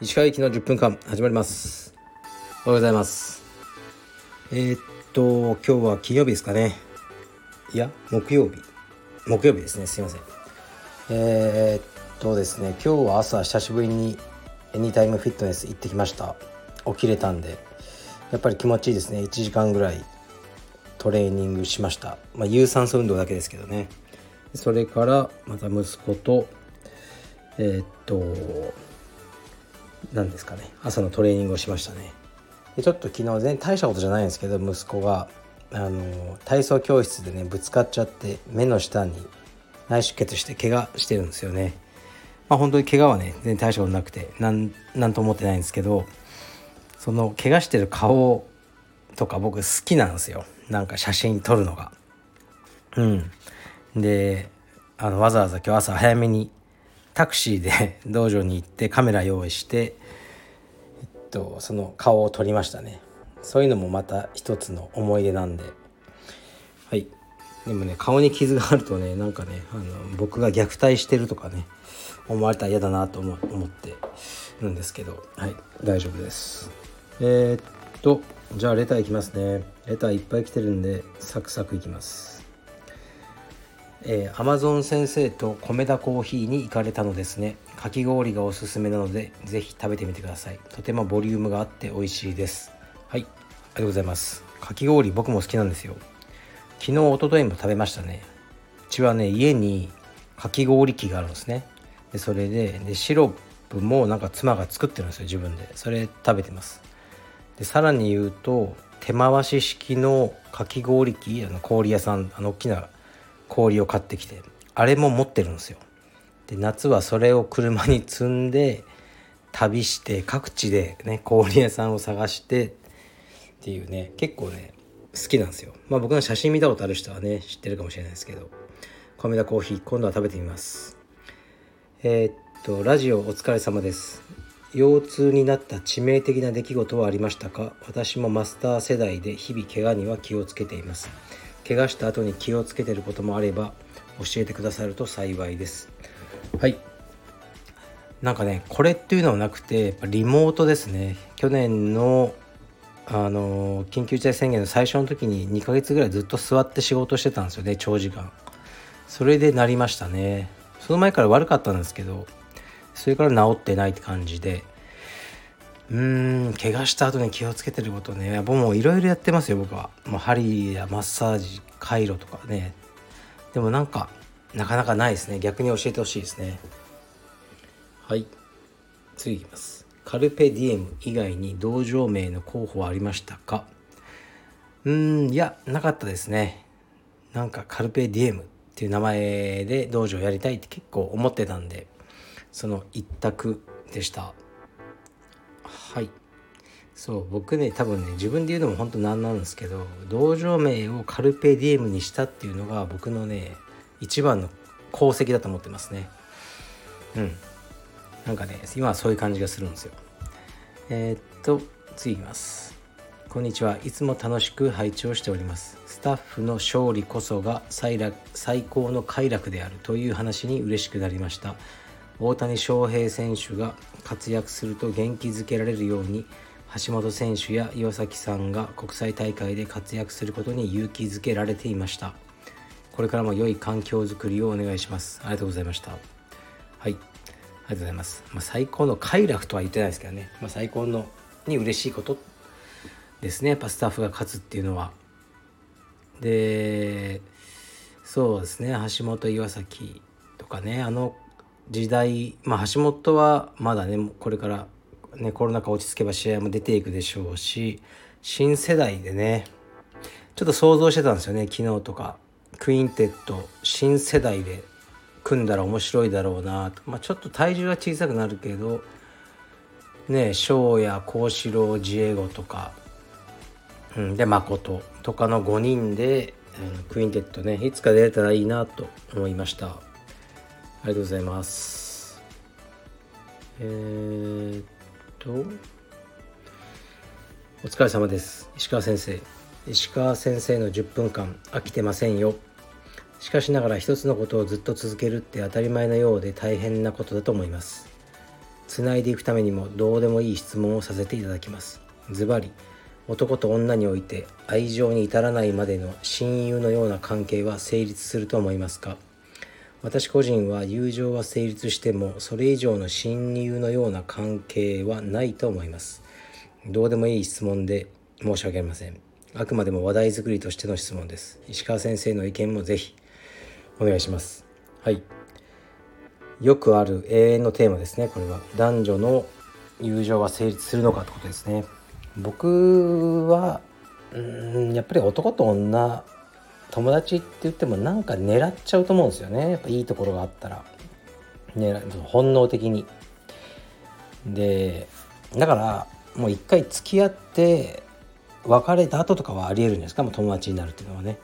石川行きの10分間始まります。おはようございます。えー、っと今日は金曜日ですかね。いや木曜日。木曜日ですね。すいません。えー、っとですね今日は朝久しぶりにエニタイムフィットネス行ってきました。起きれたんで。やっぱり気持ちいいですね。1時間ぐらいトレーニングしました。まあ有酸素運動だけですけどね。それからまた息子とえー、っと何ですかね。朝のトレーニングをしましたね。でちょっと昨日全然大したことじゃないんですけど息子があの体操教室でねぶつかっちゃって目の下に内出血して怪我してるんですよね。まあ本当に怪我はね全然大したことなくてなんなんと思ってないんですけどその怪我してる顔をとか僕好きなんですよ。なんか写真撮るのが。うん。であのわざわざ今日朝早めにタクシーで 道場に行ってカメラ用意して、えっと、その顔を撮りましたね。そういうのもまた一つの思い出なんで。はい。でもね顔に傷があるとねなんかねあの僕が虐待してるとかね思われたら嫌だなと思思ってるんですけど。はい。大丈夫です。えー、っとじゃあレターいきますね。レターいっぱい来てるんでサクサクいきます。えー、Amazon 先生と米田コーヒーに行かれたのですね。かき氷がおすすめなのでぜひ食べてみてください。とてもボリュームがあって美味しいです。はいありがとうございます。かき氷僕も好きなんですよ。昨日一昨日も食べましたね。うちはね家にかき氷機があるんですね。でそれででシロップもなんか妻が作ってるんですよ自分で。それ食べてます。でさらに言うと手回し式のかき氷機あの氷屋さんあの大きな氷を買ってきてあれも持ってるんですよ。で夏はそれを車に積んで旅して各地でね氷屋さんを探してっていうね結構ね好きなんですよ。まあ僕の写真見たことある人はね知ってるかもしれないですけど米田コーヒー今度は食べてみます。えー、っとラジオお疲れ様です。腰痛になった致命的な出来事はありましたか？私もマスター世代で日々怪我には気をつけています。怪我した後に気をつけてることもあれば教えてくださると幸いです。はい。なんかねこれっていうのはなくてやっぱリモートですね。去年のあの緊急事態宣言の最初の時に2ヶ月ぐらいずっと座って仕事してたんですよね長時間。それでなりましたね。その前から悪かったんですけどそれから治ってないって感じで。うーん怪我した後に気をつけてることね。僕もいろいろやってますよ僕は。もう針やマッサージ回路とかね。でもなんかなかなかないですね。逆に教えてほしいですね。はい。次いきます。カルペディエム以外に道場名の候補はありましたか？うーんいやなかったですね。なんかカルペディエムっていう名前で道場やりたいって結構思ってたんで。その一択でした。はい。そう僕ね多分ね自分で言うのも本当なんなんですけど道場名をカルペディエムにしたっていうのが僕のね一番の功績だと思ってますね。うん。なんかね今はそういう感じがするんですよ。えー、っと次いきます。こんにちは。いつも楽しく拝聴しております。スタッフの勝利こそが最最高の快楽であるという話に嬉しくなりました。大谷翔平選手が活躍すると元気づけられるように橋本選手や岩崎さんが国際大会で活躍することに勇気づけられていました。これからも良い環境づくりをお願いします。ありがとうございました。はい。ありがとうございます、まあ、最高の快楽とは言ってないですけどね、まあ、最高のに嬉しいことですね。やっぱスタッフが勝つっていうのは。でそうですね。橋本岩崎とかねあの時代、まあ、橋本はまだねこれから、ね、コロナ禍落ち着けば試合も出ていくでしょうし新世代でねちょっと想像してたんですよね昨日とか。クインテット新世代で組んだら面白いだろうな。と、まあ、ちょっと体重は小さくなるけどね翔也幸四郎ジエゴとか、うん、で誠とかの5人で、うん、クインテットねいつか出れたらいいなと思いました。ありがとうございます。えー、っと、お疲れ様です。石川先生。石川先生の10分間飽きてませんよ。しかしながら一つのことをずっと続けるって当たり前のようで大変なことだと思いますつないでいくためにもどうでもいい質問をさせていただきますズバリ男と女において愛情に至らないまでの親友のような関係は成立すると思いますか？私個人は友情は成立してもそれ以上の親友のような関係はないと思います。どうでもいい質問で申し訳ありません。あくまでも話題作りとしての質問です。石川先生の意見もぜひお願いします。はい。よくある永遠のテーマですね。これは。男女の友情は成立するのかってことですね。僕はうんやっぱり男と女友達って言ってもなんか狙っちゃうと思うんですよね。やっぱいいところがあったら。狙本能的に。でだからもう一回付き合って別れた後とかはありえるんですか？もう友達になるっていうのはね。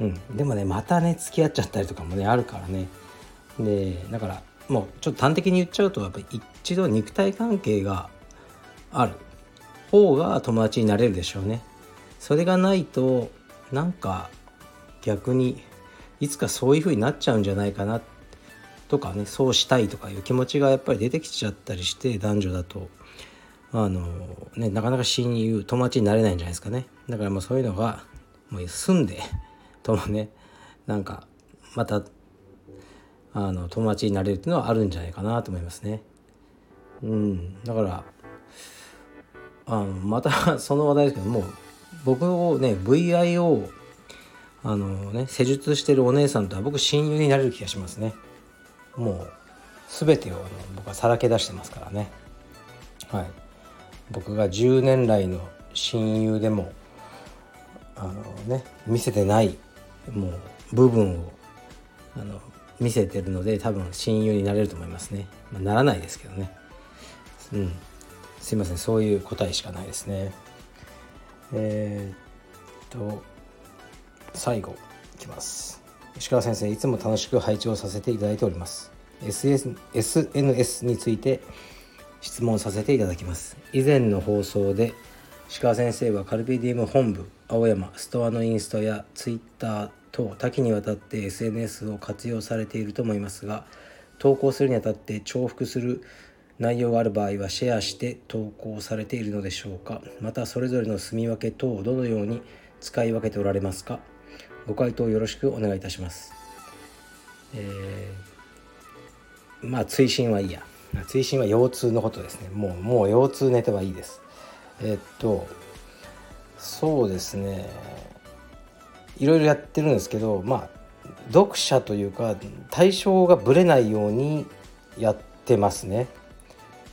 うん、でもねまたね付き合っちゃったりとかもねあるからね。でだからもうちょっと端的に言っちゃうとやっぱり一度肉体関係がある。方が友達になれるでしょうね。それがないとなんか逆にいつかそういう風になっちゃうんじゃないかなとかねそうしたいとかいう気持ちがやっぱり出てきちゃったりして男女だと。あのねなかなか親友友達になれないんじゃないですかね。だからもうそういうのがもう済んでともねなんかまたあの友達になれるっていうのはあるんじゃないかなと思いますね。うん、だからあのまたその話題ですけども僕をね VIO あのね施術してるお姉さんとは僕親友になれる気がしますね。もう全てをあの僕はさらけ出してますからね。はい、僕が10年来の親友でもあのね見せてないもう部分をあの見せてるので多分親友になれると思いますね、まあ、ならないですけどね。うん。すいません。そういう答えしかないですね。えー、っと最後いきます。石川先生いつも楽しく配置をさせていただいております。SS SNS について質問させていただきます。以前の放送で石川先生はカルビディウム本部青山ストアのインスタやツイッター等多岐にわたって SNS を活用されていると思いますが投稿するにあたって重複する内容がある場合はシェアして投稿されているのでしょうか。またそれぞれの住み分け等をどのように使い分けておられますか。ご回答よろしくお願いいたします、えー、まあ追伸はいいや。追伸は腰痛のことですね。もうもう腰痛寝てはいいです。えー、っとそうですね。いろいろやってるんですけどまあ読者というか対象がぶれないようにやってますね。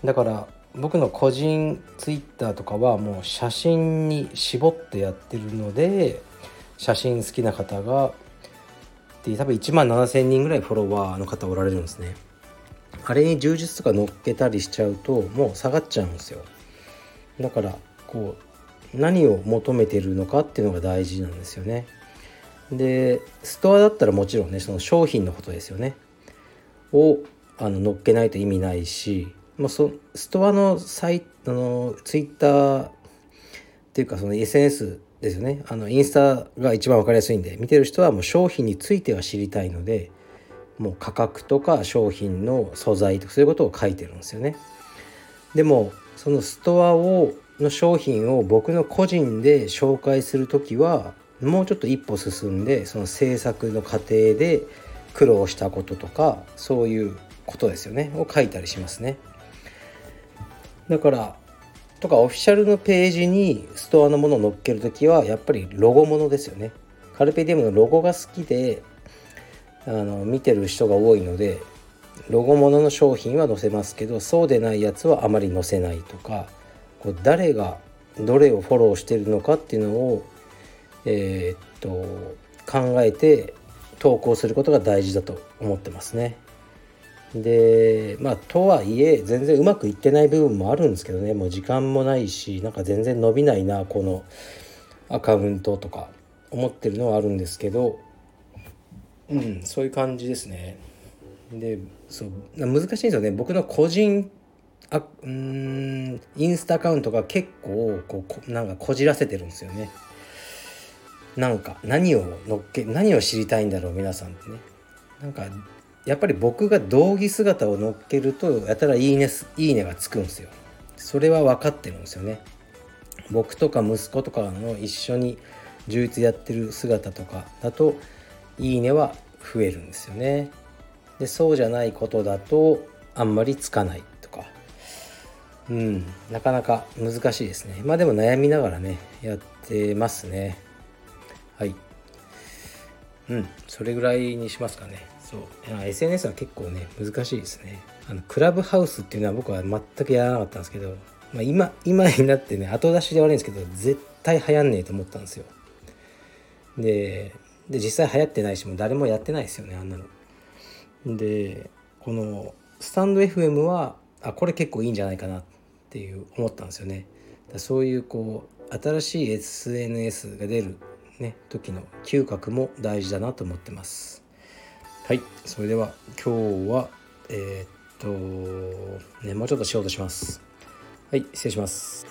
だから僕の個人ツイッターとかはもう写真に絞ってやってるので写真好きな方がで多分1万7,000人ぐらいフォロワーの方おられるんですね。あれに充実とか乗っけたりしちゃうともう下がっちゃうんですよ。だからこう何を求めてるのかっていうのが大事なんですよね。でストアだったらもちろんねその商品のことですよね。をあの乗っけないと意味ないし、まあ、そストアのサイあのツイッターっていうかその SNS ですよね。あのインスタが一番分かりやすいんで見てる人はもう商品については知りたいのでもう価格とか商品の素材とかそういうことを書いてるんですよね。でもそのストアをの商品を僕の個人で紹介する時はもうちょっと一歩進んでその制作の過程で苦労したこととかそういうことですよね。を書いたりしますね。だからとかオフィシャルのページにストアのものを載っける時はやっぱりロゴものですよねカルペディウムのロゴが好きであの見てる人が多いのでロゴものの商品は載せますけどそうでないやつはあまり載せないとかこう誰がどれをフォローしてるのかっていうのをえー、っと考えて投稿することが大事だと思ってますね。でまあとはいえ全然うまくいってない部分もあるんですけどねもう時間もないしなんか全然伸びないなこのアカウントとか思ってるのはあるんですけどうんそういう感じですね。でそう難しいんですよね僕の個人あうんインスタアカウントが結構こうなんかこじらせてるんですよね。なんか何を乗っけ何を知りたいんだろう皆さんってねなんかやっぱり僕が道着姿を乗っけるとやたらいいねいいねがつくんですよ。それは分かってるんですよね。僕とか息子とかの一緒に充実やってる姿とかだといいねは増えるんですよね。でそうじゃないことだとあんまりつかないとか。うんなかなか難しいですね。まあでも悩みながらねやってますね。はい。うんそれぐらいにしますかね。そう。SNS は結構ね難しいですね。あのクラブハウスっていうのは僕は全くやらなかったんですけど、まあ、今今になってね後出しで悪いんですけど絶対流行んねえと思ったんですよ。でで実際流行ってないしもう誰もやってないですよねあんなの。でこのスタンド FM はあこれ結構いいんじゃないかなっていう思ったんですよね。そういうこう新しい SNS が出るね時の嗅覚も大事だなと思ってます。はいそれでは今日はえー、っとねもうちょっとしようとします。はい失礼します。